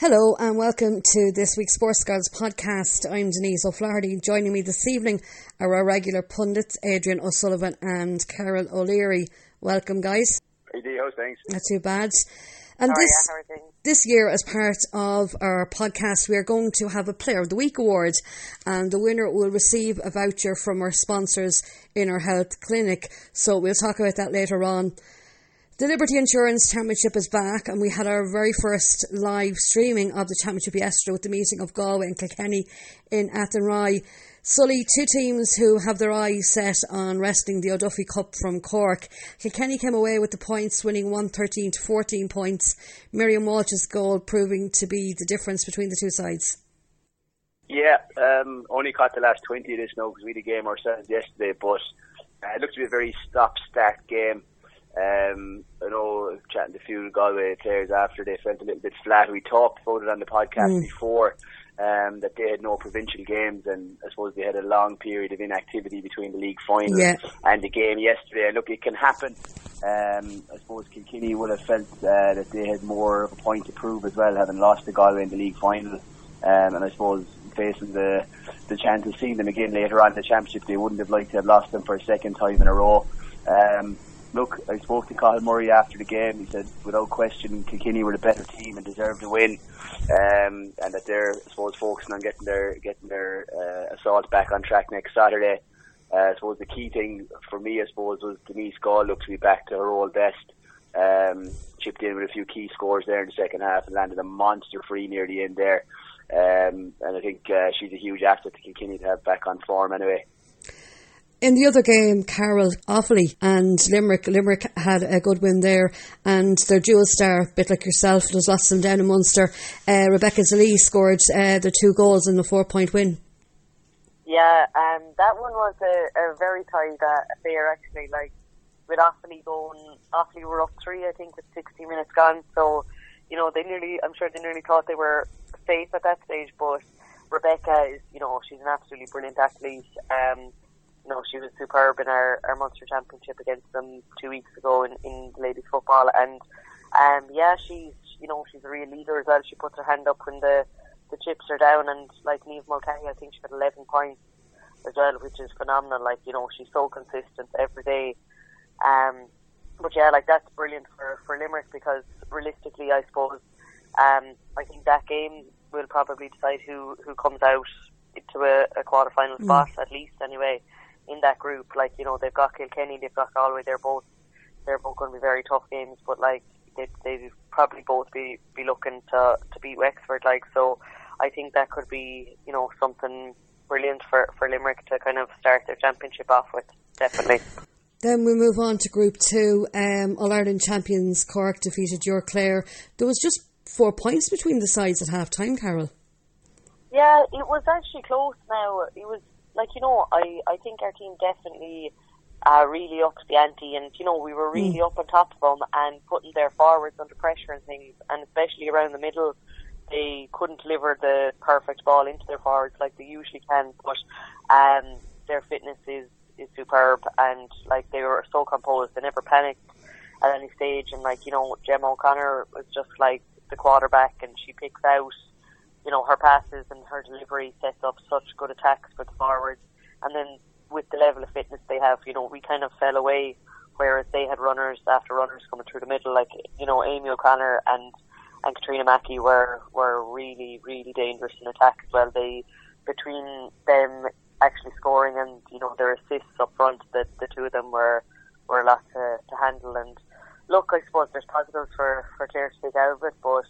Hello and welcome to this week's Sports Girls podcast. I'm Denise O'Flaherty. Joining me this evening are our regular pundits, Adrian O'Sullivan and Carol O'Leary. Welcome, guys. Hey, Dio, thanks. Not too bad. And this this year, as part of our podcast, we are going to have a Player of the Week award, and the winner will receive a voucher from our sponsors in our health clinic. So we'll talk about that later on. The Liberty Insurance Championship is back, and we had our very first live streaming of the championship yesterday with the meeting of Galway and Kilkenny in Athenry. Sully, two teams who have their eyes set on wresting the O'Duffy Cup from Cork. Kilkenny came away with the points, winning 113 to 14 points. Miriam Walsh's goal proving to be the difference between the two sides. Yeah, um, only caught the last 20 of this now because we had a game ourselves yesterday, but uh, it looked to be a very stop-start game. Um, I know chatting to a few Galway players after they felt a little bit flat. We talked about it on the podcast mm. before um, that they had no provincial games, and I suppose they had a long period of inactivity between the league final yeah. and the game yesterday. And look, it can happen. Um, I suppose Kilkenny would have felt uh, that they had more of a point to prove as well, having lost the Galway in the league final. Um, and I suppose facing the the chance of seeing them again later on in the championship, they wouldn't have liked to have lost them for a second time in a row. Um, look, I spoke to Cathal Murray after the game. He said, without question, Kilkenny were the better team and deserved to win, um, and that they're, I suppose, focusing on getting their getting their uh, assault back on track next Saturday. Uh, I suppose the key thing for me, I suppose, was Denise Gaule looked to be back to her old best. Um, chipped in with a few key scores there in the second half and landed a monster free near the end there. Um, and I think uh, she's a huge asset to continue to have back on form anyway. In the other game, Carol Offaly and Limerick. Limerick had a good win there, and their dual star, a bit like yourself, was Lossell down in Munster. Uh, Rebecca Delee scored uh, the two goals in the four point win. Yeah, um, that one was a, a very tight affair actually. Like with Offaly going, Offaly were up three, I think, with 60 minutes gone. So, you know, they nearly, I'm sure they nearly thought they were safe at that stage. But Rebecca is, you know, she's an absolutely brilliant athlete. Um, know, she was superb in our, our Munster Championship against them two weeks ago in, in ladies football. And, um, yeah, she's, you know, she's a real leader as well. She puts her hand up when the, the chips are down. And like Niamh Mulcahy, I think she got 11 points as well, which is phenomenal. Like, you know, she's so consistent every day. Um, but yeah, like that's brilliant for, for Limerick because realistically, I suppose, um, I think that game will probably decide who, who comes out into a, a quarter final mm. spot at least anyway in that group. Like you know, they've got Kilkenny, they've got Galway. They're both they're both going to be very tough games. But like they they probably both be be looking to to beat Wexford. Like so, I think that could be you know something brilliant for for Limerick to kind of start their championship off with. Definitely. Then we move on to Group Two. Um, All Ireland champions Cork defeated Your Clare. There was just four points between the sides at half time, Carol. Yeah, it was actually close. Now it was like you know, I I think our team definitely uh, really upped the ante, and you know we were really mm. up on top of them and putting their forwards under pressure and things, and especially around the middle, they couldn't deliver the perfect ball into their forwards like they usually can, but um, their fitness is is superb, and like they were so composed, they never panicked at any stage, and like you know Gemma O'Connor was just like the quarterback, and she picks out you know, her passes and her delivery sets up such good attacks for the forwards. And then with the level of fitness they have, you know, we kind of fell away, whereas they had runners after runners coming through the middle, like, you know, Amy O'Connor and, and Katrina Mackey were, were really, really dangerous in attack as well. They, between them actually scoring and, you know, their assists up front, the, the two of them were, were a lot to, to handle. And look, I suppose there's positives for, for Clare to take out of it, but,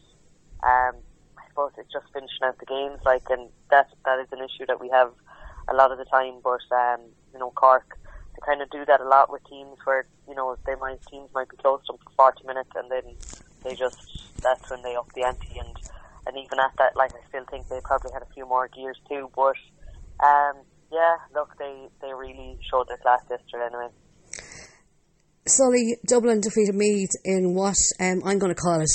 um, suppose it's just finishing out the games, like, and that that is an issue that we have a lot of the time. But um, you know, Cork to kind of do that a lot with teams where you know they might teams might be close to them for forty minutes, and then they just that's when they up the ante, and and even at that, like, I still think they probably had a few more gears too. But um, yeah, look, they they really showed their class yesterday anyway. Sully, Dublin defeated Meath in what um, I'm going to call it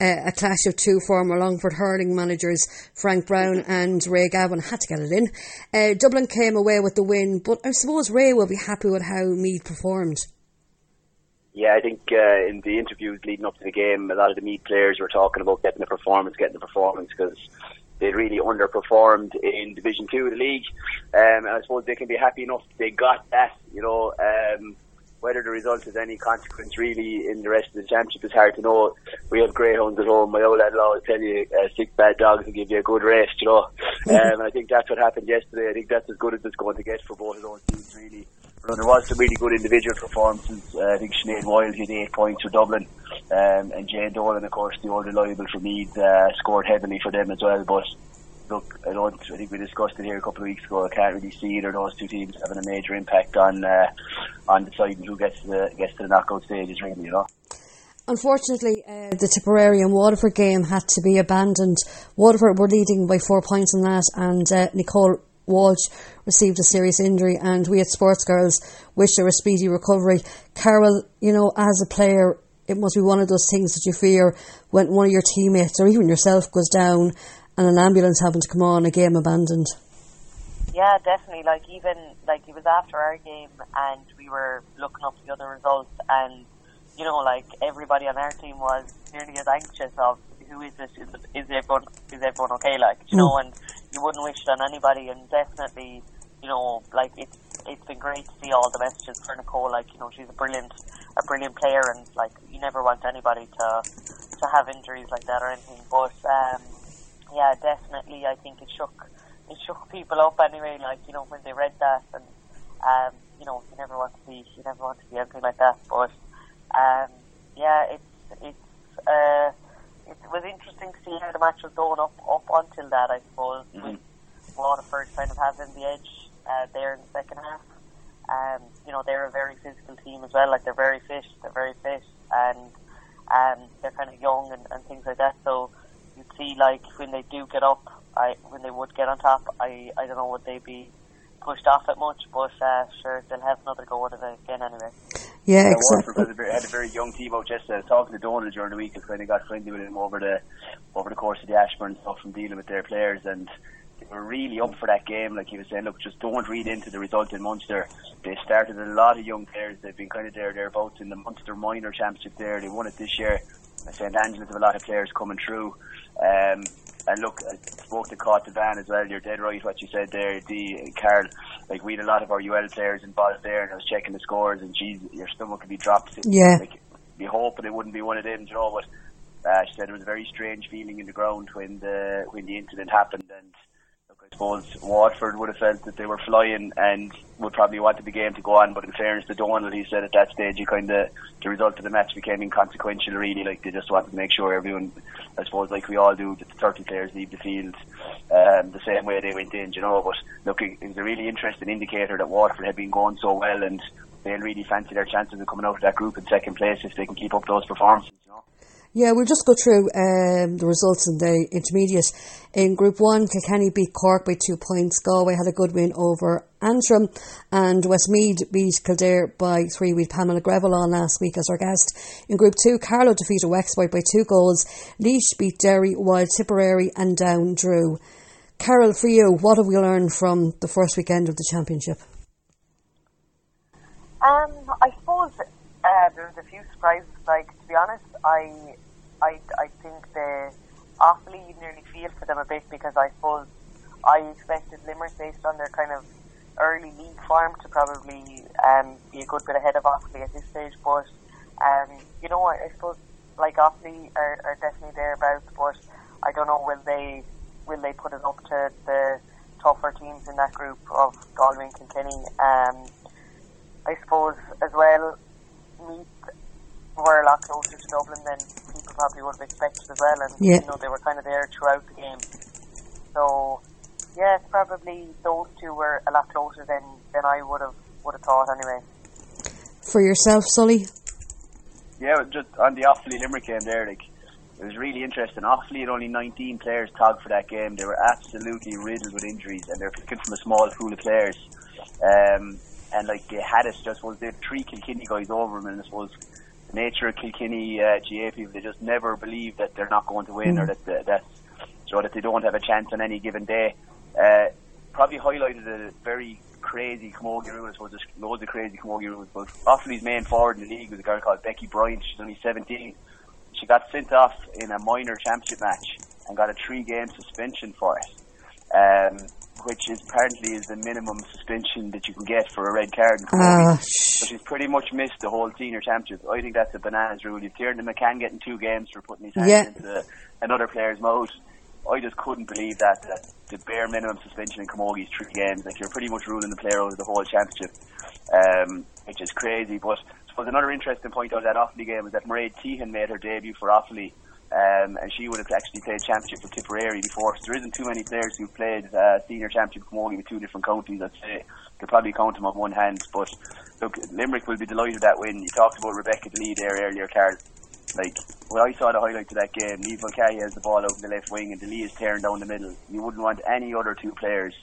uh, a clash of two former Longford hurling managers, Frank Brown and Ray Gavin, had to get it in. Uh, Dublin came away with the win, but I suppose Ray will be happy with how Meath performed. Yeah, I think uh, in the interviews leading up to the game, a lot of the Meath players were talking about getting the performance, getting the performance because they really underperformed in Division Two of the league. Um, and I suppose they can be happy enough they got that. You know, um, whether the result has any consequence really in the rest of the championship is hard to know. We have greyhounds at home. My old lad will always tell you uh, six bad dogs will give you a good rest, you know. um, and I think that's what happened yesterday. I think that's as good as it's going to get for both of those teams, really. But there was some really good individual performances. Uh, I think Sinead Wylde hit eight points for Dublin, um, and Jane Dolan, of course, the old reliable for Meath, uh, scored heavily for them as well. But look, I don't. I think we discussed it here a couple of weeks ago. I can't really see either of those two teams having a major impact on uh, on deciding who gets to the, gets to the knockout stages. Really, you know. Unfortunately, uh, the Tipperary and Waterford game had to be abandoned. Waterford were leading by four points in that, and uh, Nicole Walsh received a serious injury, and we at Sports Girls wish her a speedy recovery. Carol, you know, as a player, it must be one of those things that you fear when one of your teammates or even yourself goes down and an ambulance having to come on, a game abandoned. Yeah, definitely. Like even like it was after our game, and we were looking up the other results, and you know, like everybody on our team was nearly as anxious of who is this? Is, is everyone is everyone okay? Like you mm. know, and you wouldn't wish it on anybody, and definitely, you know, like it's it's been great to see all the messages for Nicole. Like you know, she's a brilliant a brilliant player, and like you never want anybody to to have injuries like that or anything. But um, yeah, definitely. I think it shook it shook people up anyway. Like you know when they read that, and um, you know you never want to see you never want to see anything like that. But um, yeah, it's it's uh, it was interesting to see how the match was going up up until that. I suppose mm-hmm. with Waterford kind of having the edge uh, there in the second half. Um, you know they're a very physical team as well. Like they're very fit, they're very fit, and um, they're kind of young and, and things like that. So you'd see like when they do get up, I when they would get on top, I I don't know would they be pushed off it much, but uh, sure they'll have another go at it again anyway. Yeah, yeah exactly. Waterford had a very young team out yesterday. talking to Donald during the week, and kind of got friendly with him over the over the course of the Ashbourne stuff and dealing with their players and. They were really up for that game, like he was saying. Look, just don't read into the result in Munster. They started a lot of young players. They've been kind of there, thereabouts in the Munster Minor Championship. There, they won it this year. St Angela's have a lot of players coming through. Um, and look, I spoke to Caught Van as well. You're dead right what you said there, the Carl. Like we had a lot of our UL players involved there, and I was checking the scores, and geez, your stomach could be dropped. Yeah. Like, be hoping it wouldn't be one of them, you know. But uh, she said there was a very strange feeling in the ground when the when the incident happened, and I suppose Waterford would have felt that they were flying and would probably wanted the game to go on. But in fairness to Donald, he said at that stage, he kind of the result of the match became inconsequential. Really, like they just wanted to make sure everyone, I suppose, like we all do, that the 30 players leave the field um, the same way they went in. You know, but look, it was a really interesting indicator that Waterford had been going so well and they'll really fancy their chances of coming out of that group in second place if they can keep up those performances. Yeah, we'll just go through um, the results in the intermediate. In Group 1, Kilkenny beat Cork by two points. Galway had a good win over Antrim. And Westmeath beat Kildare by three with Pamela Greville on last week as our guest. In Group 2, Carlow defeated Wexford by two goals. Laois beat Derry, while Tipperary and Down drew. Carol, for you, what have we learned from the first weekend of the championship? Um, I suppose uh, there's a few surprises. Like, to be honest, I I, I think the you nearly feel for them a bit because I suppose I expected Limerick based on their kind of early league form to probably um, be a good bit ahead of Offaly at this stage. But um, you know, I, I suppose like Offaly are, are definitely thereabouts, but I don't know will they will they put it up to the tougher teams in that group of Galway and Kilkenny. Um, I suppose as well, Meath were a lot closer to Dublin than people probably would have expected as well. And yeah. you know they were kind of there throughout the game. So yeah, probably those two were a lot closer than, than I would have would have thought anyway. For yourself, Sully. Yeah, just on the Offaly Limerick game there, like it was really interesting. Offaly had only 19 players tagged for that game. They were absolutely riddled with injuries, and they're picking from a small pool of players. Um, and like they had us just was there three Kilkenny guys over them, and I suppose nature of Kilkenny uh, GA people, they just never believe that they're not going to win mm. or that that so that they don't have a chance on any given day. Uh, probably highlighted a very crazy camogie rules. Was there's loads of crazy camogie rules. But Offaly's main forward in the league was a girl called Becky Bryant. She's only 17. She got sent off in a minor championship match and got a three-game suspension for it. Um, which is apparently is the minimum suspension that you can get for a red card. In uh, so she's pretty much missed the whole senior championship. I think that's a bananas rule. You've Kieran McCann getting two games for putting his hands yeah. into another player's mouth. I just couldn't believe that, that the bare minimum suspension in Camogie is three games. Like you're pretty much ruling the player out of the whole championship, um, which is crazy. But I suppose another interesting point out of that Offaly game was that Mairead Tehan made her debut for Offaly um, and she would have actually played championship for Tipperary before. So there isn't too many players who've played uh, senior championship Camogie with two different counties. I'd say could probably count them on one hand. But look, Limerick will be delighted that win. You talked about Rebecca Delee there earlier, Carl. Like when I saw the highlight of that game, Niamh Mulcahy has the ball out in the left wing and Delee is tearing down the middle. You wouldn't want any other two players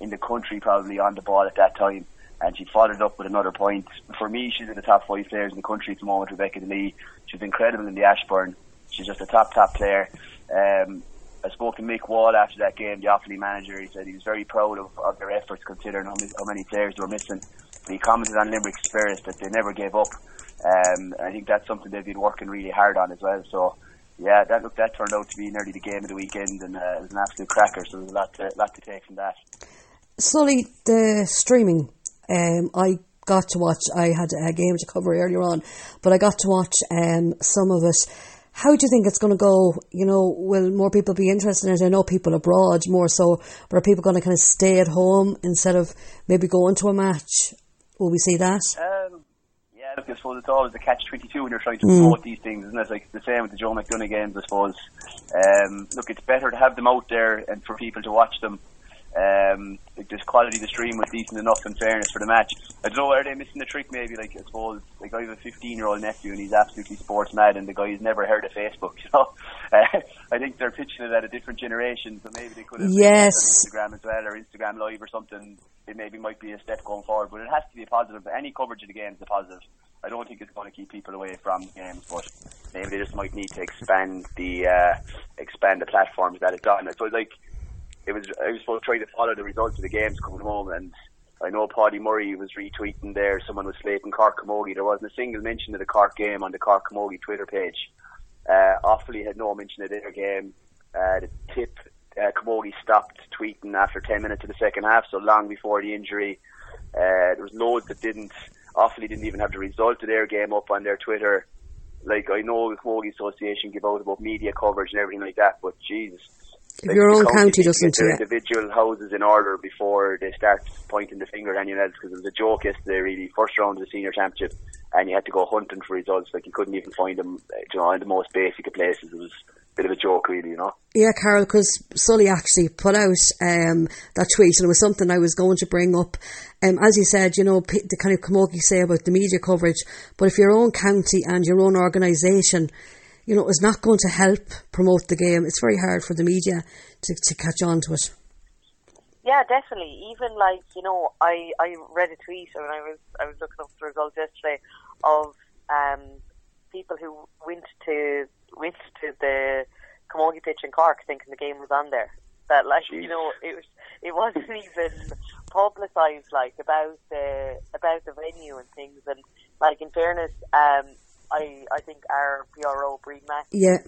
in the country probably on the ball at that time. And she followed up with another point. For me, she's in the top five players in the country at the moment, Rebecca Delee. She's incredible in the Ashbourne. She's just a top, top player. Um, I spoke to Mick Wall after that game, the Offaly manager. He said he was very proud of, of their efforts considering how many, how many players they were missing. But he commented on Limerick's spirit that they never gave up. Um, I think that's something they've been working really hard on as well. So, yeah, that that turned out to be nearly the game of the weekend, and uh, it was an absolute cracker. So there's a lot to, lot to take from that. Sully, the streaming, um, I got to watch. I had a game to cover earlier on, but I got to watch um, some of it. How do you think it's going to go? You know, will more people be interested in it? I know people abroad more so, but are people going to kind of stay at home instead of maybe going to a match? Will we see that? Um, yeah, look, I suppose it's always a catch 22 when you're trying to mm. promote these things, isn't it? Like the same with the Joe McDonagh games, I suppose. Um, look, it's better to have them out there and for people to watch them um, like this quality of the stream was decent enough in fairness for the match. I don't know, are they missing the trick maybe? Like, I suppose, like I have a 15 year old nephew and he's absolutely sports mad and the guy has never heard of Facebook, you know? Uh, I think they're pitching it at a different generation, so maybe they could have yes. Instagram as well or Instagram Live or something. It maybe might be a step going forward, but it has to be a positive. Any coverage of the game is a positive. I don't think it's going to keep people away from the games, but maybe they just might need to expand the uh, expand the platforms that it's on. So like it was I was supposed to try to follow the results of the games coming home, and I know Paddy Murray was retweeting there. Someone was slating Cork Camogie. There wasn't a single mention of the Cork game on the Cork Camogie Twitter page. Uh, Offaly had no mention of their game. Uh, the tip uh, Camogie stopped tweeting after 10 minutes of the second half, so long before the injury. Uh, there was loads that didn't. Offaly didn't even have the result of their game up on their Twitter. Like I know the Camogie Association give out about media coverage and everything like that, but Jesus, if your own county doesn't, get individual houses in order before they start pointing the finger at anyone else. Because it was a joke yesterday, really. First round of the senior championship, and you had to go hunting for results. Like you couldn't even find them, you know, in the most basic of places. It was a bit of a joke, really, you know. Yeah, Carol, because Sully actually put out um, that tweet, and it was something I was going to bring up. Um, as you said, you know, the kind of camogie say about the media coverage, but if your own county and your own organisation you know, is not going to help promote the game. It's very hard for the media to, to catch on to it. Yeah, definitely. Even like you know, I I read a tweet and I was I was looking up the results yesterday of um, people who went to went to the Camogie pitch in Cork thinking the game was on there. That like Jeez. you know it was it wasn't even publicised like about the about the venue and things and like in fairness um I I think our PRO Brí Mack. Yeah.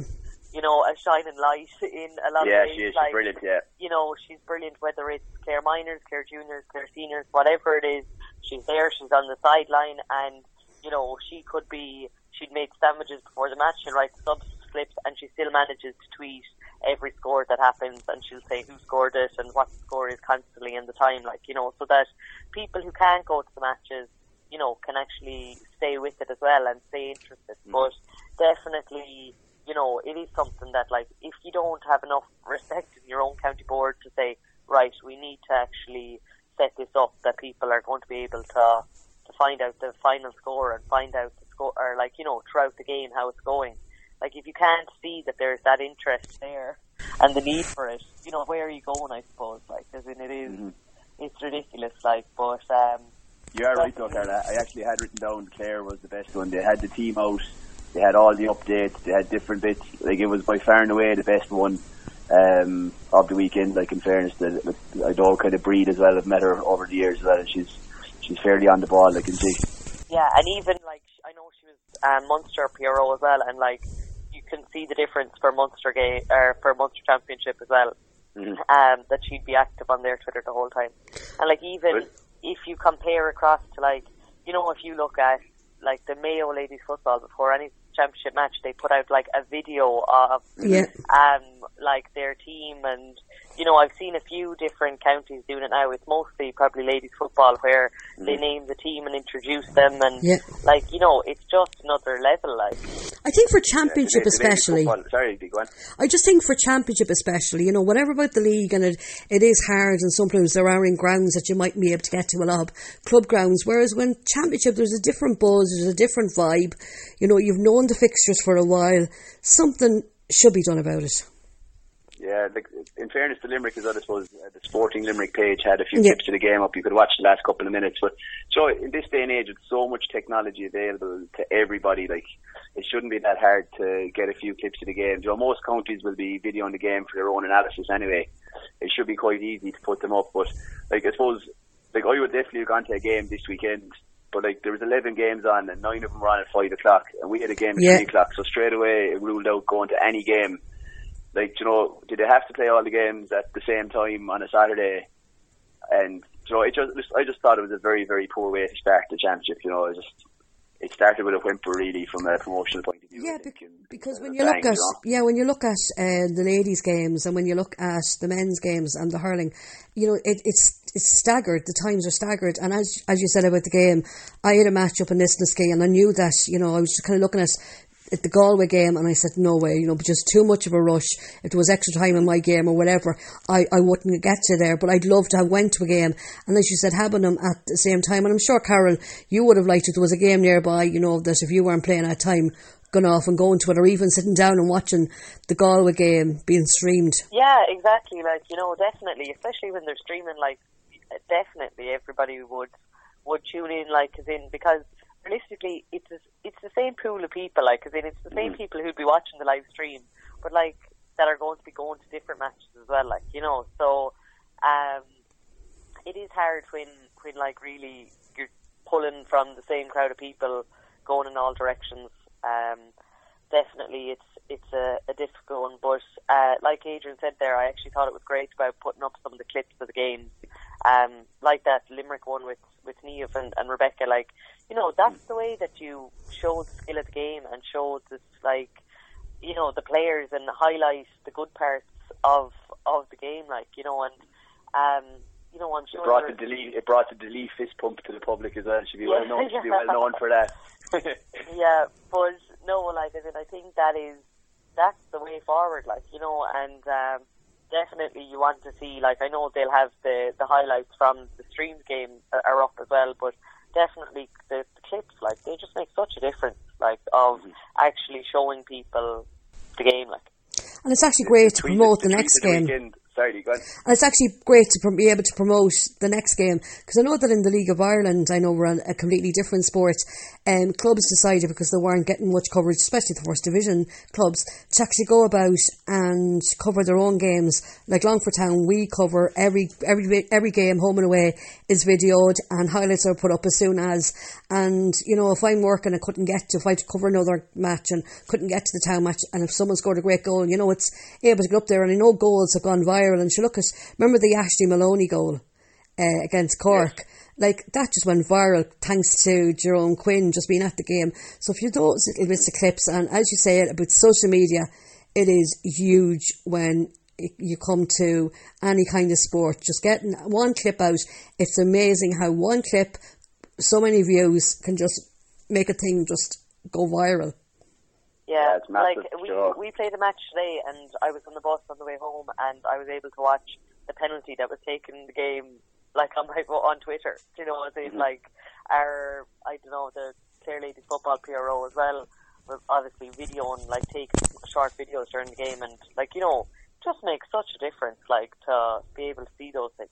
You know, a shining light in a lot yeah, of ways. Yeah, she is. Like, she's brilliant. Yeah. You know, she's brilliant. Whether it's Clare minors, Clare juniors, Clare seniors, whatever it is, she's there. She's on the sideline, and you know, she could be. She'd make sandwiches before the match. She'll write subs slips, and she still manages to tweet every score that happens, and she'll say who scored it and what the score is constantly in the time. Like you know, so that people who can't go to the matches you know, can actually stay with it as well and stay interested. Mm. But definitely, you know, it is something that, like, if you don't have enough respect in your own county board to say, right, we need to actually set this up that people are going to be able to to find out the final score and find out the score, or like, you know, throughout the game how it's going. Like, if you can't see that there's that interest there and the need for it, you know, where are you going? I suppose, like, as in it is, mm-hmm. it's ridiculous. Like, but um, you are right though, Carla. I actually had written down Clare was the best one. They had the team out. They had all the updates. They had different bits. Like it was by far and away the best one. um, of the weekend. Like in fairness, the, I know kind of breed as well. I've met her over the years as well, and she's she's fairly on the ball. I can see. Yeah, and even like I know she was um, Munster PRO as well, and like you can see the difference for Munster game or for Munster Championship as well. Mm-hmm. Um, that she'd be active on their Twitter the whole time, and like even. If you compare across to like you know if you look at like the Mayo ladies football before any championship match, they put out like a video of yeah. um like their team and you know I've seen a few different counties doing it now. It's mostly probably ladies football where mm. they name the team and introduce them and yeah. like you know it's just another level. Like I think for championship yeah, especially. Sorry, I just think for championship especially, you know, whatever about the league and it it is hard and sometimes there are in grounds that you might be able to get to a lot of club grounds. Whereas when championship there's a different buzz, there's a different vibe. You know, you've known the fixtures for a while. Something should be done about it. Yeah, like, in fairness to Limerick, as well, I suppose uh, the Sporting Limerick page had a few yeah. clips of the game up. You could watch the last couple of minutes. But so in this day and age, with so much technology available to everybody, like it shouldn't be that hard to get a few clips of the game. Know, most counties will be videoing the game for their own analysis anyway. It should be quite easy to put them up. But like I suppose, like I would definitely have gone to a game this weekend but like there was 11 games on and nine of them were on at 5 o'clock and we had a game at yeah. 3 o'clock so straight away it ruled out going to any game like you know, did they have to play all the games at the same time on a Saturday? And you know, it just I just thought it was a very very poor way to start the championship. You know, it just it started with a whimper really from a promotional point of view. Yeah, because when you look at yeah, when you look at uh, the ladies' games and when you look at the men's games and the hurling, you know it, it's it's staggered. The times are staggered, and as as you said about the game, I had a match up in Lisnaskea, and I knew that you know I was just kind of looking at at the Galway game and I said, no way, you know, just too much of a rush. If there was extra time in my game or whatever, I, I wouldn't get to there. But I'd love to have went to a game. And as you said, having them at the same time. And I'm sure, Carol, you would have liked if there was a game nearby, you know, that if you weren't playing at time, going off and going to it or even sitting down and watching the Galway game being streamed. Yeah, exactly. Like, you know, definitely, especially when they're streaming, like, definitely everybody would would tune in, like, as in, because realistically, it's a, it's the same pool of people. Like, cause it's the same mm. people who'd be watching the live stream, but like that are going to be going to different matches as well. Like, you know, so um, it is hard when when like really you're pulling from the same crowd of people going in all directions. Um, definitely, it's it's a, a difficult one. But uh, like Adrian said there, I actually thought it was great about putting up some of the clips of the games, um, like that Limerick one with with Niamh and, and Rebecca. Like you know, that's the way that you show the skill of the game and show this like you know the players and highlight the good parts of of the game. Like you know, and um, you know, I'm sure it brought the Delee it brought the Delee fist pump to the public as well. Should be well known. Should be well known for that. yeah, but no, like I mean, I think that is that's the way forward. Like you know, and um, definitely you want to see. Like I know they'll have the the highlights from the streams game are up as well, but definitely the, the clips like they just make such a difference. Like of mm-hmm. actually showing people the game. Like, and it's actually great to promote the, the next game. Weekend Sorry, go And it's actually great to be able to promote the next game because I know that in the League of Ireland, I know we're on a completely different sport. Um, clubs decided because they weren't getting much coverage, especially the first division clubs, to actually go about and cover their own games. Like Longford Town, we cover every every every game, home and away, is videoed and highlights are put up as soon as. And you know, if I'm working, I couldn't get to if I cover another match and couldn't get to the town match, and if someone scored a great goal, you know, it's able to get up there. And I know goals have gone viral viral. And she look at remember the Ashley Maloney goal uh, against Cork. Yes. Like that just went viral thanks to Jerome Quinn just being at the game. So if you those little bits of clips, and as you say about social media, it is huge when you come to any kind of sport. Just getting one clip out, it's amazing how one clip, so many views can just make a thing just go viral. Yeah, yeah like we sure. we played a match today, and I was on the bus on the way home, and I was able to watch the penalty that was taken in the game, like on my on Twitter. Do You know, as mm-hmm. like our I don't know the Clare Ladies Football PRO as well was obviously videoing like taking short videos during the game, and like you know, just makes such a difference, like to be able to see those things.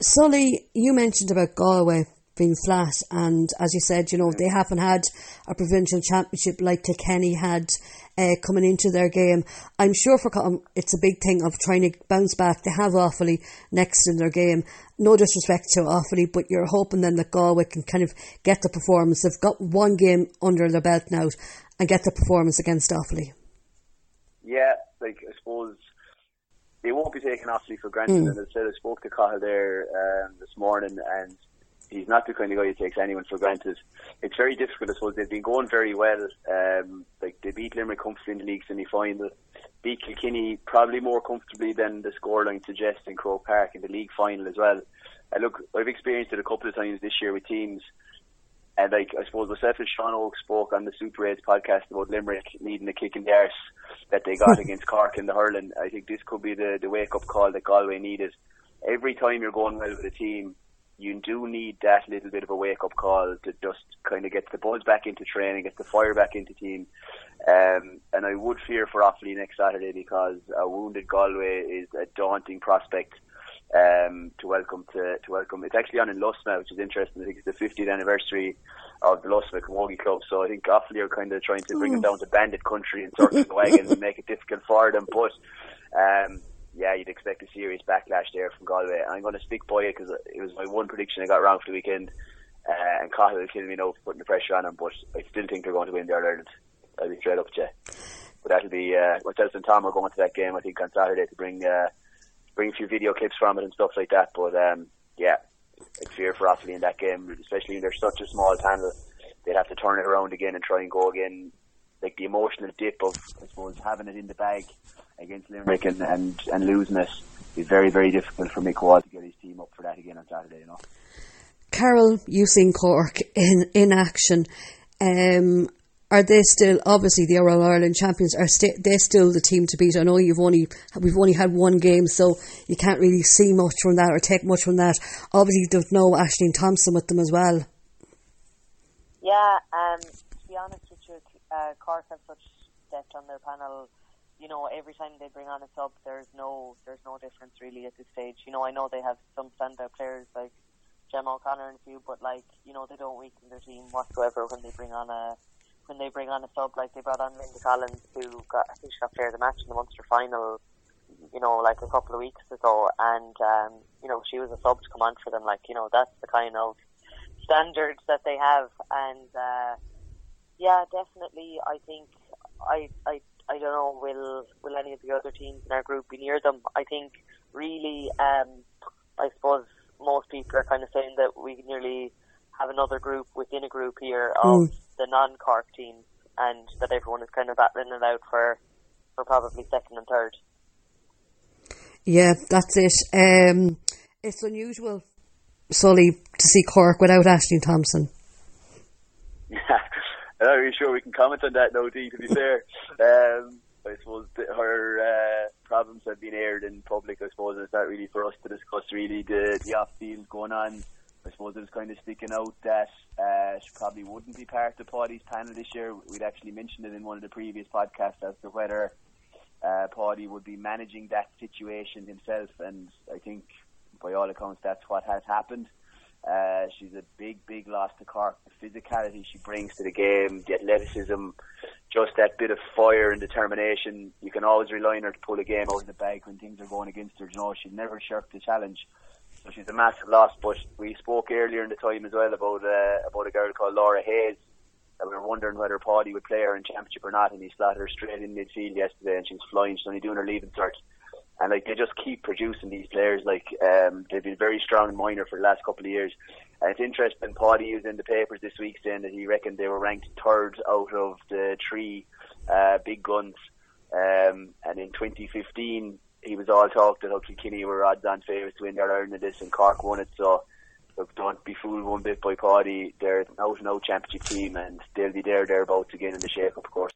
Sully, you mentioned about Galway being flat. And as you said, you know, they haven't had a provincial championship like Kilkenny had uh, coming into their game. I'm sure for it's a big thing of trying to bounce back. They have Offaly next in their game. No disrespect to Offaly, but you're hoping then that Galway can kind of get the performance. They've got one game under their belt now and get the performance against Offaly. Yeah, like I suppose they won't be taken Offaly for granted. Mm. And as I said, I spoke to Cathal there um, this morning, and he's not the kind of guy who takes anyone for granted. It's very difficult, I suppose. They've been going very well. Um, like they beat Limerick comfortably in the league semi-final, beat Kilkenny probably more comfortably than the scoreline suggests in Croke Park in the league final as well. And look, I've experienced it a couple of times this year with teams. And like I suppose myself and Sean Oak spoke on the Super 8 podcast about Limerick needing a kick in the arse that they got against Cork in the hurling. I think this could be the, the wake up call that Galway needed. Every time you're going well with a team, you do need that little bit of a wake up call to just kind of get the buzz back into training, get the fire back into team. Um, and I would fear for Offaly next Saturday because a wounded Galway is a daunting prospect um, to welcome to, to welcome. It's actually on in Luss now, which is interesting. I think it's the 50th anniversary of the Luss Camogie Club. So I think Offaly are kind of trying to bring them down to bandit country and circle the wagons and make it difficult for them. But um, yeah, you'd expect a serious backlash there from Galway. I'm going to stick by it because it was my one prediction I got wrong for the weekend. Uh, and Cathal is killing me now for putting the pressure on them, but I still think they're going to win the Ireland. I'll be straight up to you. But that'll be, uh, myself and Tom are going to that game, I think, on Saturday to bring, uh, bring a few video clips from it and stuff like that. But, um, yeah, I fear for Offaly in that game, especially when they're such a small panel. They'd have to turn it around again and try and go again. Like the emotional dip of, I suppose, having it in the bag against Limerick and, and, and losing it is very, very difficult for Mick Wall to get his team up for that again on Saturday, you know. Carol, you've seen Cork in, in action. Um, are they still obviously the All Ireland champions? Are st- they still the team to beat? I know you've only we've only had one game, so you can't really see much from that or take much from that. Obviously, you don't know Ashling Thompson with them as well. Yeah, um, to be honest with you, uh, Cork have such depth on their panel you know, every time they bring on a sub, there's no there's no difference really at this stage. You know, I know they have some standout players like Gemma O'Connor and a few, but like you know, they don't weaken their team whatsoever when they bring on a when they bring on a sub. Like they brought on Linda Collins, who got I think she got player of the match in the Munster final. You know, like a couple of weeks ago, and um, you know, she was a sub to come on for them. Like you know, that's the kind of standards that they have, and uh, yeah, definitely, I think I I I don't know will will any of the other teams in our group be near them. I think really, um, I suppose most people are kind of saying that we nearly have another group within a group here of mm. the non-Cork teams, and that everyone is kind of battling it out for for probably second and third. Yeah, that's it. Um, it's unusual, Sully, to see Cork without Ashling Thompson. I'm not really sure we can comment on that, no, Dee, to be fair. Um, I suppose her uh, problems have been aired in public, I suppose, it's not really for us to discuss really the, the off field going on. I suppose it was kind of sticking out that uh, she probably wouldn't be part of Paddy's panel this year. We'd actually mentioned it in one of the previous podcasts as to whether uh, Paddy would be managing that situation himself, and I think by all accounts that's what has happened. Uh, she's a big, big loss to Cork. The physicality she brings to the game, the athleticism, just that bit of fire and determination. You can always rely on her to pull a game out of the bag when things are going against her. You know, she'd never shirk the challenge. So she's a massive loss. But we spoke earlier in the time as well about uh, about a girl called Laura Hayes. That we were wondering whether Paddy would play her in championship or not, and he slotted her straight in midfield yesterday, and she was flying. She's only doing her leaving cert and like they just keep producing these players. Like um, they've been very strong in minor for the last couple of years. And it's interesting. Paddy is in the papers this week saying that he reckoned they were ranked third out of the three uh, big guns. Um, and in 2015, he was all talk that Kilkenny were odds-on favourites to win their Ireland this, and Cork won it. So look, don't be fooled one bit by Paddy. They're an out-and-out championship team, and they'll be there thereabouts again in the shake-up, of course.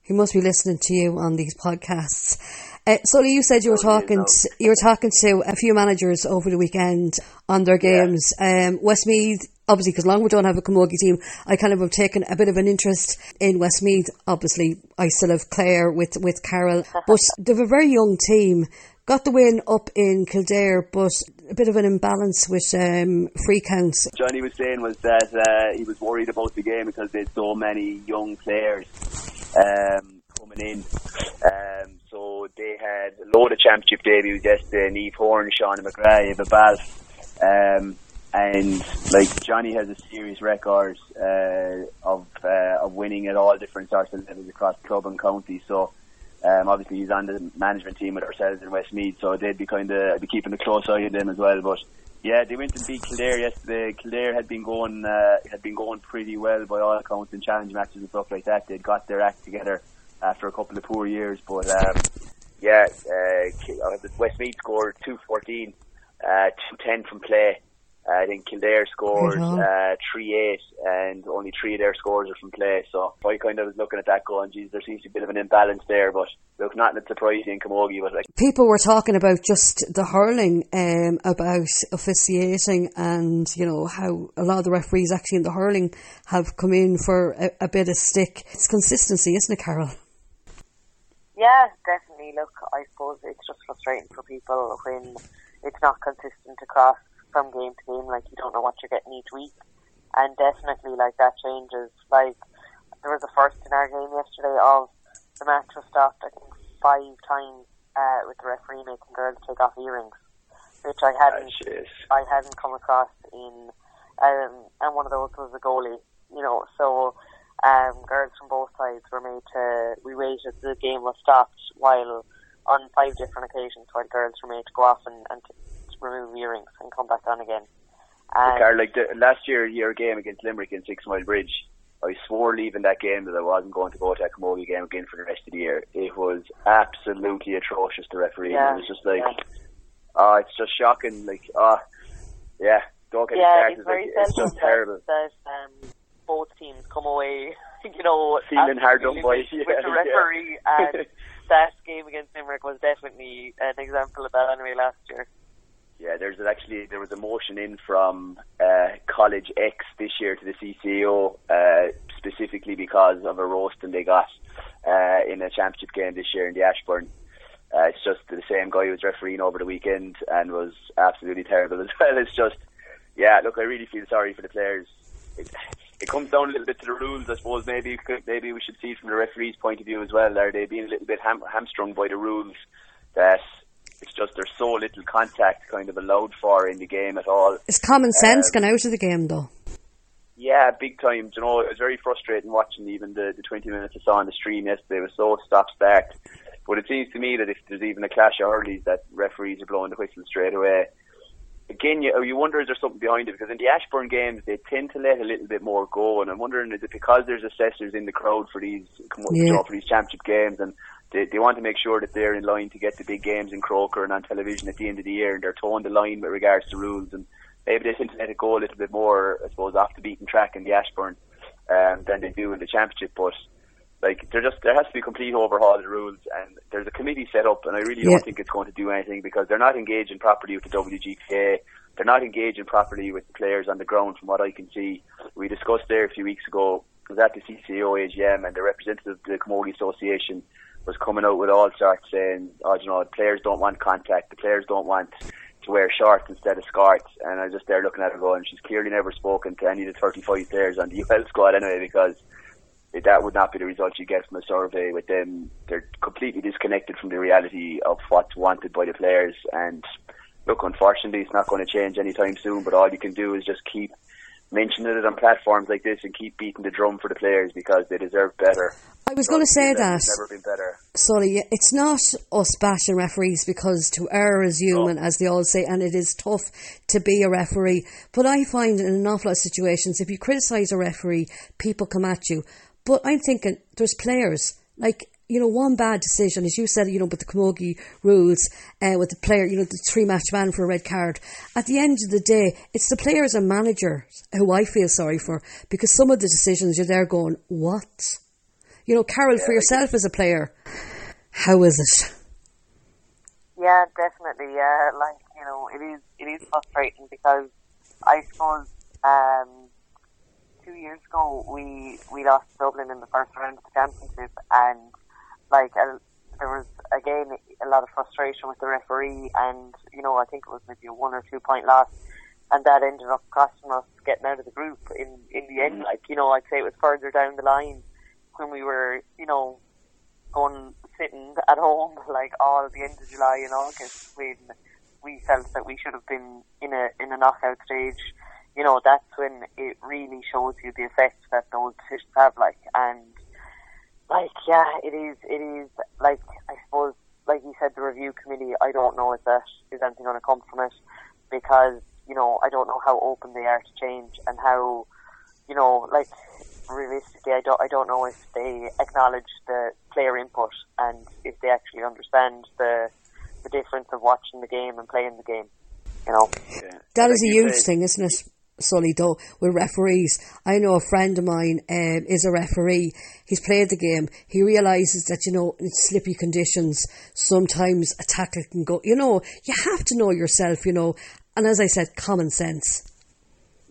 He must be listening to you on these podcasts. Uh, Sully, you said you were talking. To, you were talking to a few managers over the weekend on their games. Yeah. Um, Westmeath, obviously, because Longwood don't have a camogie team, I kind of have taken a bit of an interest in Westmeath. Obviously, I still have Clare with with Carol, but they have a very young team. got the win up in Kildare, but a bit of an imbalance with um, free counts. Johnny was saying was that uh, he was worried about the game because there's so many young players um, coming in. Um, so they had a load of championship debuts yesterday. Neve Horn, Sean McGrath, Eva Balf. Um, and like Johnny has a serious record uh, of uh, of winning at all different sorts of levels across club and county. So um, obviously he's on the management team with ourselves in Westmeath, so they'd be kind of be keeping a close eye on them as well. But yeah, they went and beat Kildare yesterday. Kildare had been going uh, had been going pretty well by all accounts in challenge matches and stuff like that. They'd got their act together after a couple of poor years, but um, yeah, uh, Westmeath scored two fourteen, uh, two ten from play. Uh, I think Kildare scored uh, three eight, and only three of their scores are from play. So I kind of was looking at that going, geez, there seems to be a bit of an imbalance there. But look, not that surprising in Camogie, but like people were talking about just the hurling, um, about officiating, and you know how a lot of the referees actually in the hurling have come in for a, a bit of stick. It's consistency, isn't it, Carol? Yeah, definitely. Look, I suppose it's just frustrating for people when it's not consistent across from game to game. Like you don't know what you're getting each week, and definitely like that changes. Like there was a first in our game yesterday of the match was stopped. I think five times uh, with the referee making girls take off earrings, which I hadn't oh, I hadn't come across in. Um, and one of those was a goalie. You know, so um, girls from both sides were made to. We waited. The game was stopped while on five different occasions while girls were made to go off and, and remove earrings and come back on again. And Carl, like the, last year, your game against Limerick in Six Mile Bridge, I swore leaving that game that I wasn't going to go to that Camogie game again for the rest of the year. It was absolutely atrocious. The referee, yeah, it was just like, oh, it's just shocking. Like, oh, yeah, don't get yeah, started. It's, very like, it's just terrible. That, um, both teams come away, you know, feeling hard done by with, with the referee yeah. and that game against Limerick was definitely an example of that anyway last year. Yeah, there's actually there was a motion in from uh, College X this year to the CCO uh, specifically because of a roasting they got uh, in a championship game this year in the Ashbourne. Uh, it's just the same guy who was refereeing over the weekend and was absolutely terrible as well. It's just, yeah, look, I really feel sorry for the players. It, it comes down a little bit to the rules, I suppose. Maybe maybe we should see from the referee's point of view as well. Are they being a little bit ham- hamstrung by the rules that it's just there's so little contact kind of allowed for in the game at all. Is common sense um, gone out of the game though? Yeah, big time. You know, it was very frustrating watching even the, the 20 minutes I saw on the stream yesterday. It was so stop start. But it seems to me that if there's even a clash of hurleys, that referees are blowing the whistle straight away. Again, you, you wonder is there something behind it? Because in the Ashbourne games, they tend to let a little bit more go. And I'm wondering is it because there's assessors in the crowd for these yeah. for these championship games and they, they want to make sure that they're in line to get the big games in Croker and on television at the end of the year, and they're toeing the line with regards to rules. And maybe they tend to let it go a little bit more, I suppose, off the beaten track in the Ashbourne um, than they do in the Championship. But like, there just there has to be a complete overhaul of the rules, and there's a committee set up, and I really yeah. don't think it's going to do anything because they're not engaging properly with the WGPA. They're not engaging properly with the players on the ground, from what I can see. We discussed there a few weeks ago. Was at the CCO AGM, and the representative of the Camogie Association was coming out with all sorts saying, oh, you know, the players don't want contact, the players don't want to wear shorts instead of skirts. And I was just there looking at her going, she's clearly never spoken to any of the 35 players on the UL squad anyway, because that would not be the result you get from a survey with them. They're completely disconnected from the reality of what's wanted by the players. And look, unfortunately, it's not going to change anytime soon, but all you can do is just keep mentioning it on platforms like this and keep beating the drum for the players because they deserve better. I was going to say that. It's never been better. Sorry, it's not us bashing referees because to err is human, as they all say, and it is tough to be a referee. But I find in an awful lot of situations, if you criticise a referee, people come at you. But I'm thinking there's players like you know, one bad decision, as you said, you know, with the Camogie rules, uh, with the player, you know, the three match ban for a red card. At the end of the day, it's the players and managers who I feel sorry for because some of the decisions you're there going, what? You know, Carol, for yourself as a player, how is it? Yeah, definitely. Yeah, like you know, it is it is frustrating because I suppose um, years ago we we lost Dublin in the first round of the championship, and like uh, there was again a lot of frustration with the referee, and you know I think it was maybe a one or two point loss, and that ended up costing us getting out of the group in in the end. Mm. Like you know, I'd say it was further down the line when we were you know going sitting at home like all the end of July and August when we felt that we should have been in a in a knockout stage. You know, that's when it really shows you the effect that those decisions have. Like and like yeah, it is it is like I suppose like you said the review committee. I don't know if that is anything going to come from it because you know I don't know how open they are to change and how you know like realistically, I don't, I don't know if they acknowledge the player input and if they actually understand the the difference of watching the game and playing the game. You know, yeah. that is a huge thing, isn't it? Sully, though, with referees. I know a friend of mine um, is a referee. He's played the game. He realises that, you know, in slippy conditions, sometimes a tackle can go, you know, you have to know yourself, you know. And as I said, common sense.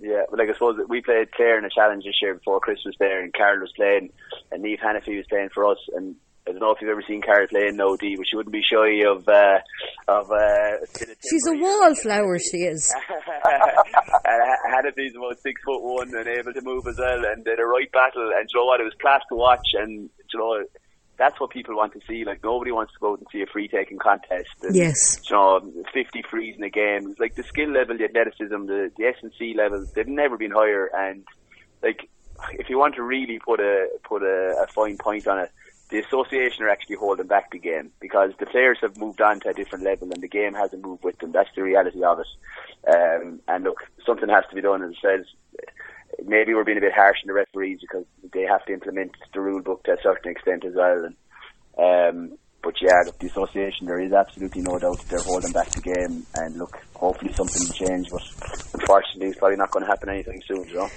Yeah, but like I suppose we played Clare in a challenge this year before Christmas there, and Carol was playing, and Neve Hannafy was playing for us, and I don't know if you've ever seen Carol play in no D, but she wouldn't be shy of uh, of. Uh, She's a wallflower, she is. and Hannafy's about six foot one and able to move as well, and did a right battle, and you know what? It was class to watch, and you know that's what people want to see. Like nobody wants to go out and see a free taking contest. And, yes. You know, fifty frees in a game. Like the skill level, the athleticism, the the S and C levels, they've never been higher. And like, if you want to really put a put a, a fine point on it, the association are actually holding back the game because the players have moved on to a different level and the game hasn't moved with them. That's the reality of it. Um, and look, something has to be done. As I said, maybe we're being a bit harsh on the referees because they have to implement the rule book to a certain extent as well. And, um, but yeah, look, the association, there is absolutely no doubt they're holding back the game. And look, hopefully something will change, but unfortunately, it's probably not going to happen anything soon. You know?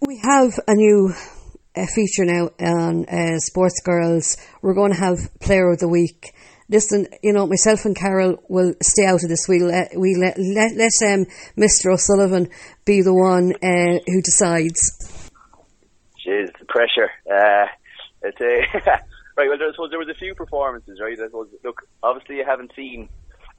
We have a new uh, feature now on uh, Sports Girls. We're going to have Player of the Week listen, you know, myself and Carol will stay out of this. We'll let, we let, let, let um, Mr. O'Sullivan be the one uh, who decides. Jeez, the pressure. Uh, it's a, right, well, there, was, there was a few performances, right? I suppose, look, obviously you haven't seen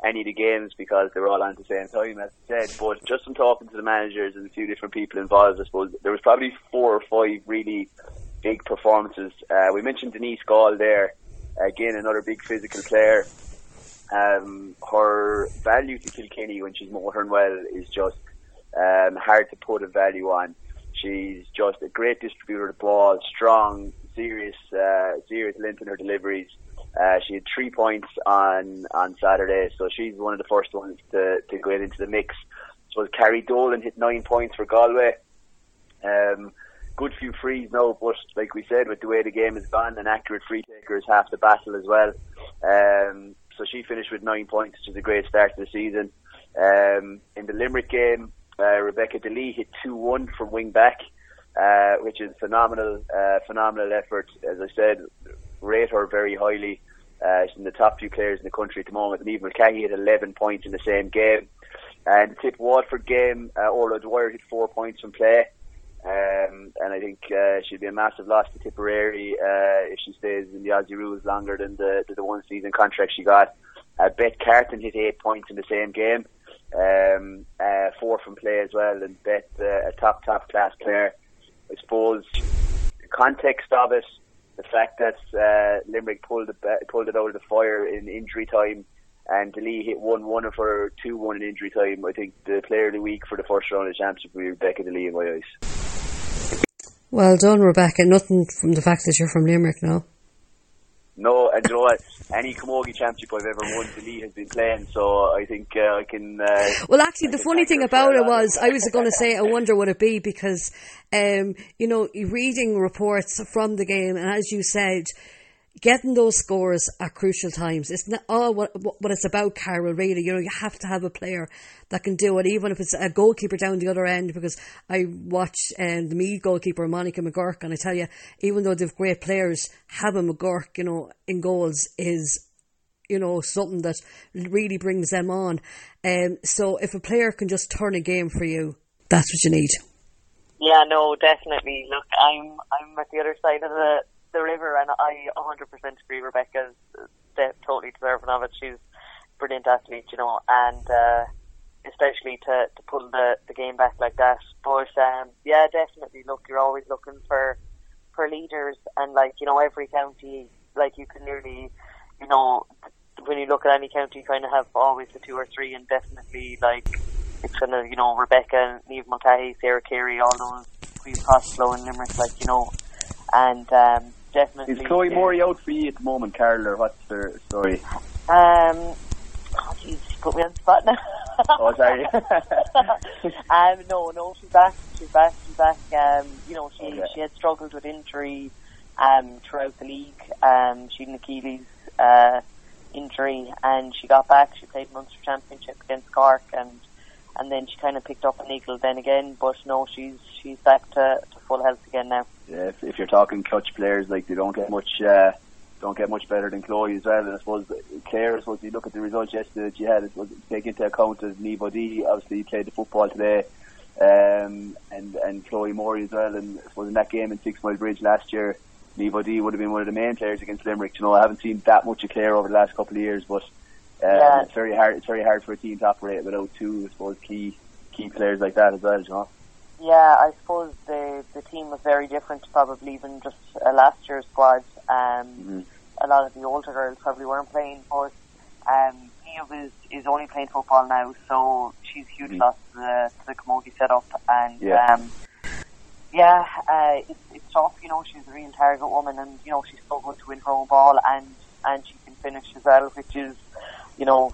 any of the games because they were all on at the same time, as I said, but just from talking to the managers and a few different people involved, I suppose there was probably four or five really big performances. Uh, we mentioned Denise Gaule there Again, another big physical player. Um, her value to Kilkenny when she's motoring well is just um, hard to put a value on. She's just a great distributor of the ball, strong, serious, uh, serious length in her deliveries. Uh, she had three points on on Saturday, so she's one of the first ones to, to get into the mix. So Carrie Dolan hit nine points for Galway. Um, good few frees now, but like we said, with the way the game has gone, an accurate free taker is half the battle as well. Um, so she finished with nine points, which is a great start to the season. Um, in the Limerick game, uh, Rebecca Delee hit 2-1 from wing back, uh, which is phenomenal, uh, phenomenal effort. As I said, rate her very highly. Uh, she's in the top few players in the country at the moment. And Niamh Mulcahy had 11 points in the same game. And the Tip Waterford game, uh, Orla Dwyer hit four points from play. Um, and I think uh, she'd be a massive loss to Tipperary uh, if she stays in the Aussie rules longer than the, the, the one season contract she got. Uh, Beth Carton hit eight points in the same game, um, uh, four from play as well, and Beth, uh, a top, top class player. I suppose the context of it, the fact that uh, Limerick pulled it, pulled it out of the fire in injury time and Delee hit 1 1 of her 2 1 in injury time. I think the player of the week for the first round of the championship will be Rebecca Delee in my eyes. Well done, Rebecca. Nothing from the fact that you're from Limerick now. No, and you know what? Any camogie championship I've ever won, Lee has been playing, so I think uh, I can. Uh, well, actually, the funny thing about it was, I was going to say, I wonder would it be because, um, you know, reading reports from the game, and as you said, getting those scores at crucial times. It's not all what, what it's about, Carol, really. You know, you have to have a player that can do it, even if it's a goalkeeper down the other end, because I watch um, the Meath goalkeeper, Monica McGurk, and I tell you, even though they've great players, having McGurk, you know, in goals is you know, something that really brings them on. Um, so if a player can just turn a game for you, that's what you need. Yeah, no, definitely. Look, I'm I'm at the other side of the the river, and I 100% agree. Rebecca's totally deserving of it. She's a brilliant athlete, you know, and uh, especially to to pull the the game back like that. But um, yeah, definitely. Look, you're always looking for for leaders, and like you know, every county, like you can nearly, you know, when you look at any county, you kind of have always the two or three, and definitely like it's kind of you know Rebecca, Niamh Mulcahy, Sarah Carey, all those Caoimhe Costelloe and Limerick, like you know, and um, definitely. Is Chloe yeah. Morey out for you at the moment, Carol, or what's her story? Um, oh jeez, put me on the spot now. oh, sorry. um, no, no, she's back. She's back. She's back. Um, you know, she okay. she had struggled with injury um, throughout the league. Um, she had an Achilles uh, injury, and she got back. She played Munster Championship against Cork, and and then she kind of picked up an eagle then again. But no, she's she's back to, to full health again now. Yeah, if, if you're talking clutch players, like they don't get much. Uh, don't get much better than Chloe as well. And I suppose Clare, I suppose you look at the results yesterday that you had, it was take into account as Niamh obviously played the football today, um, and and Chloe Morey as well. And I suppose in that game in Sixmilebridge last year, O'D would have been one of the main players against Limerick. You know, I haven't seen that much of Clare over the last couple of years, but um, yeah. it's very hard. It's very hard for a team to operate without two, I suppose, key key players like that as well. You know. Yeah, I suppose the the team was very different, probably even just uh, last year's squad. Um, mm-hmm. A lot of the older girls probably weren't playing, but um, Niamh is, is only playing football now, so she's huge mm-hmm. loss to the, to the Camogie setup, and yeah, um, yeah uh, it's, it's tough. You know, she's a real target woman, and you know she's so good to win her own ball, and and she can finish as well, which is, you know,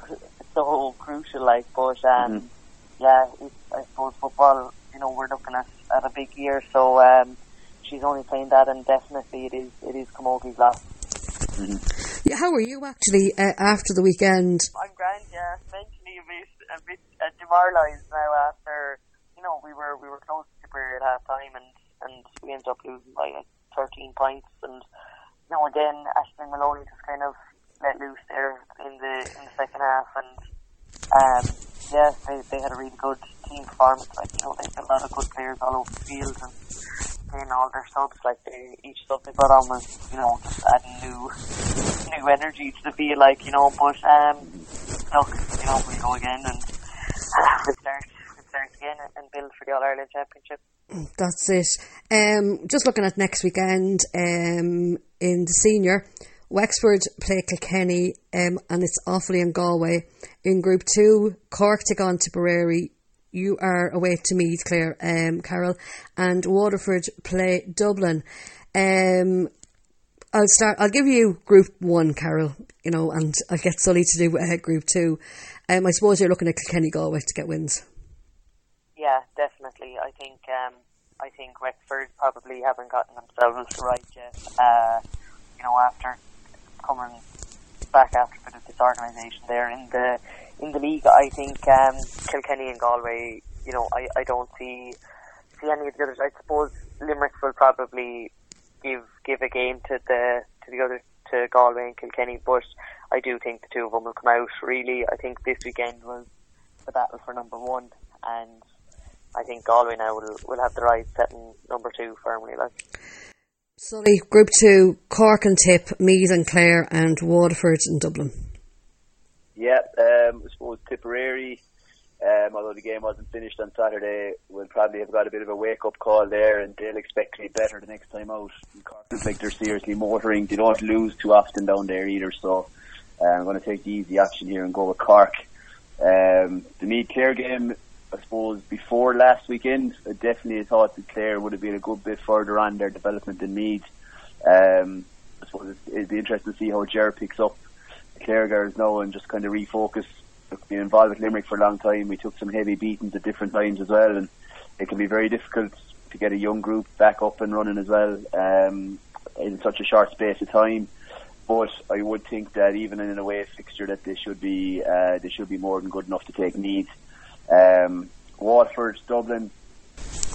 so crucial. Like, but um, mm-hmm. yeah, it's, I suppose football you know we're looking at, at a big year. So um, she's only playing that, and definitely it is it is Camogie's last. Mm-hmm. Yeah, how are you actually uh, after the weekend? I'm grand. Yeah, mentally a bit a bit uh, demoralised now after you know we were we were close to Tipperary at half time, and and we ended up losing by like 13 points, and you know again Ashton Maloney just kind of let loose there in the in the second half, and um, yeah, they they had a really good team performance. Like you know, they had a lot of good players all over the field and playing all their subs. Like they, each sub they got on was you know just adding new new energy to the field. Like you know, but um, look, you know, we go again and we start we start again and build for the All Ireland Championship. That's it. Um, just looking at next weekend um, in the senior. Wexford play Kilkenny um, and it's Offaly in Galway. In Group 2, Cork take on Tipperary, you are away to Meath, Clare, um, Carol, and Waterford play Dublin. Um, I'll start. I'll give you Group One, Carol. You know, and I'll get Sully to do uh, Group Two. Um, I suppose you're looking at Kilkenny Galway to get wins. Yeah, definitely. I think um, I think Wexford probably haven't gotten themselves right yet. Uh, you know, after coming back after a bit of disorganisation there in the in the league, I think um, Kilkenny and Galway, you know, I, I don't see see any of the others. I suppose Limerick will probably give give a game to the to the other to Galway and Kilkenny, but I do think the two of them will come out. Really, I think this weekend was the battle for number one, and I think Galway now will will have the right setting number two firmly. Like. Sully, Group 2, Cork and Tip, Meath and Clare, and Waterford and Dublin. Yeah, um, I suppose Tipperary, um, although the game wasn't finished on Saturday, we'll probably have got a bit of a wake up call there, and they'll expect to be better the next time out. Cork looks like they're seriously motoring. They don't lose too often down there either, so uh, I'm going to take the easy option here and go with Cork. Um, the Meath Clare game, I suppose, before last weekend, I definitely thought that Clare would have been a good bit further on their development than Meath. Um, I suppose it'd be interesting to see how Ger picks up Clare girls now and just kind of refocus. Being involved with Limerick for a long time, we took some heavy beatings at different times as well, and it can be very difficult to get a young group back up and running as well um, in such a short space of time. But I would think that even in a away fixture, that they should be uh, they should be more than good enough to take Meath. Um, Waterford, Dublin,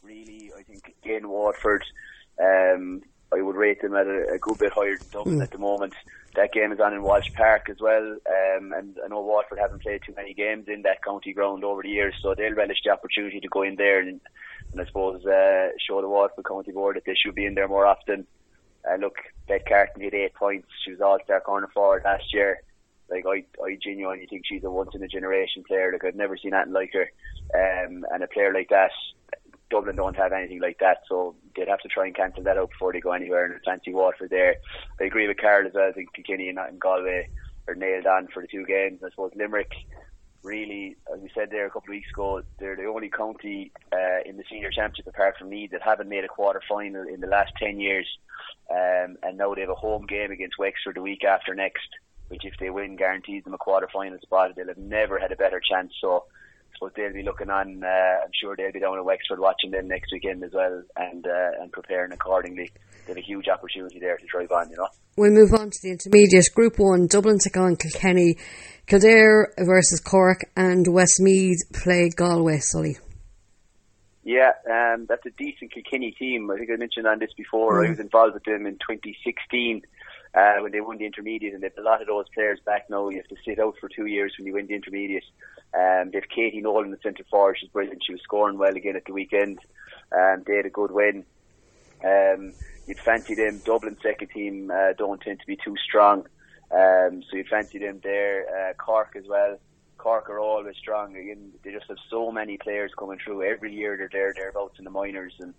really, I think again Waterford. Um, I would rate them at a, a good bit higher than Dublin mm. at the moment. That game is on in Walsh Park as well, um, and I know Waterford haven't played too many games in that county ground over the years, so they'll relish the opportunity to go in there and, and I suppose uh, show the Waterford County Board that they should be in there more often. Uh, look, Beth Carton did eight points. She was all-star corner forward last year. Like I, I genuinely think she's a once in a generation player. Like I've never seen anything like her. Um, and a player like that, Dublin don't have anything like that, so they'd have to try and cancel that out before they go anywhere. And fancy Waterford there. I agree with Carol as well. I think Kilkenny and, and Galway are nailed on for the two games. I suppose Limerick really, as we said there a couple of weeks ago, they're the only county uh, in the senior championship apart from Meath that haven't made a quarter final in the last 10 years. Um, and now they have a home game against Wexford the week after next, which if they win guarantees them a quarter final spot. They'll have never had a better chance. So, so they'll be looking on. Uh, I'm sure they'll be down at Wexford watching them next weekend as well and uh, and preparing accordingly. They have a huge opportunity there to drive on, you know. We move on to the intermediate Group One. Dublin take on Kilkenny. Kildare versus Cork and Westmeath play Galway, Sully. Yeah, um, that's a decent Kilkenny team. I think I mentioned on this before. Mm. I was involved with them in 2016 uh, when they won the intermediate, and they've a lot of those players back now. You have to sit out for two years when you win the intermediate. Um, they've Katie Nolan, in the centre forward. She's brilliant. She was scoring well again at the weekend. Um, they had a good win. Um, you'd fancy them. Dublin second team uh, don't tend to be too strong. Um, so you'd fancy them there. Uh, Cork as well. Cork are always strong. Again, they just have so many players coming through every year. They're there, thereabouts in the minors, and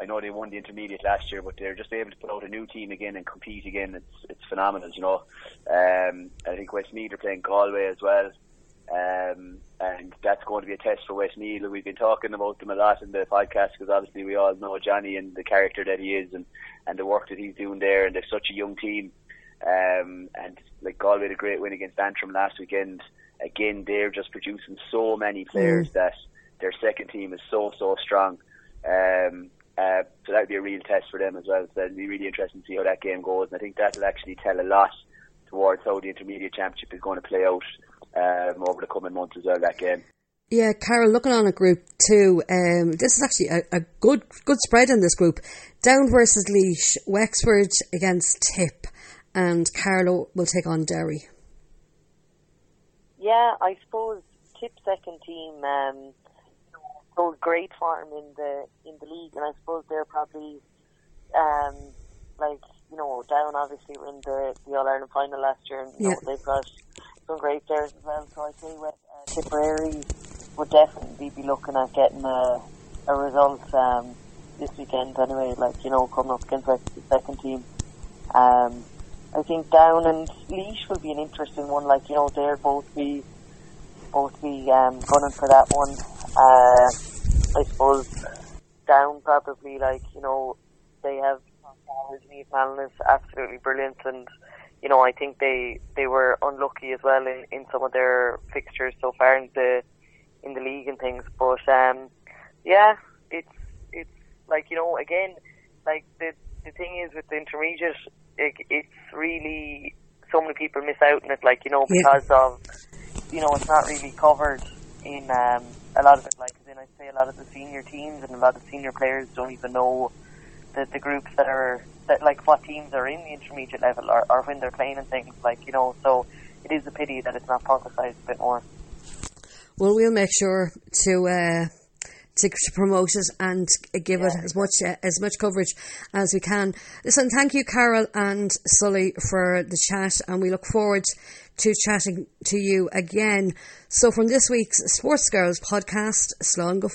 I know they won the intermediate last year, but they're just able to put out a new team again and compete again. It's it's phenomenal, you know. Um, I think Westmeath are playing Galway as well. Um, and that's going to be a test for Westmeath. We've been talking about them a lot in the podcast because obviously we all know Johnny and the character that he is and, and the work that he's doing there. And they're such a young team. Um, and like Galway had a great win against Antrim last weekend. Again, they're just producing so many players mm. that their second team is so so strong. Um, uh, so that would be a real test for them as well. So it'd be really interesting to see how that game goes. And I think that'll actually tell a lot towards how the intermediate championship is going to play out um, over the coming months as well. That game. Yeah, Carol, looking on a group two, um, this is actually a, a, good good spread in this group. Down versus Laois, Wexford against Tip, and Carlow will take on Derry. Yeah, I suppose Tip second team um, showed great form in the in the league, and I suppose they're probably um, like you know down obviously in the the All Ireland final last year, and you yeah. know, they've got some great players as well. So I say with uh, Tipperary would definitely be looking at getting a a result um, this weekend anyway. Like you know coming up against like the second team. Um, I think Down and Laois will be an interesting one. Like you know, they'll both be both be um, gunning for that one. Uh, I suppose Down probably like you know they have Niamh Mallon is absolutely brilliant, and you know I think they they were unlucky as well in, in some of their fixtures so far in the in the league and things. But um, yeah, it's it's like you know again like the the thing is with the intermediate it, it's really so many people miss out on it, like you know, because yeah. of you know it's not really covered in um, a lot of it. Like then I say a lot of the senior teams and a lot of senior players don't even know the the groups that are that like what teams are in the intermediate level or, or when they're playing and things like you know. So it is a pity that it's not publicised a bit more. Well, we'll make sure to uh, to, to promote it and give yeah. it as much uh, as much coverage as we can. Listen, thank you, Carol and Sully, for the chat, and we look forward to chatting to you again. So, from this week's Sports Girls podcast, Slán go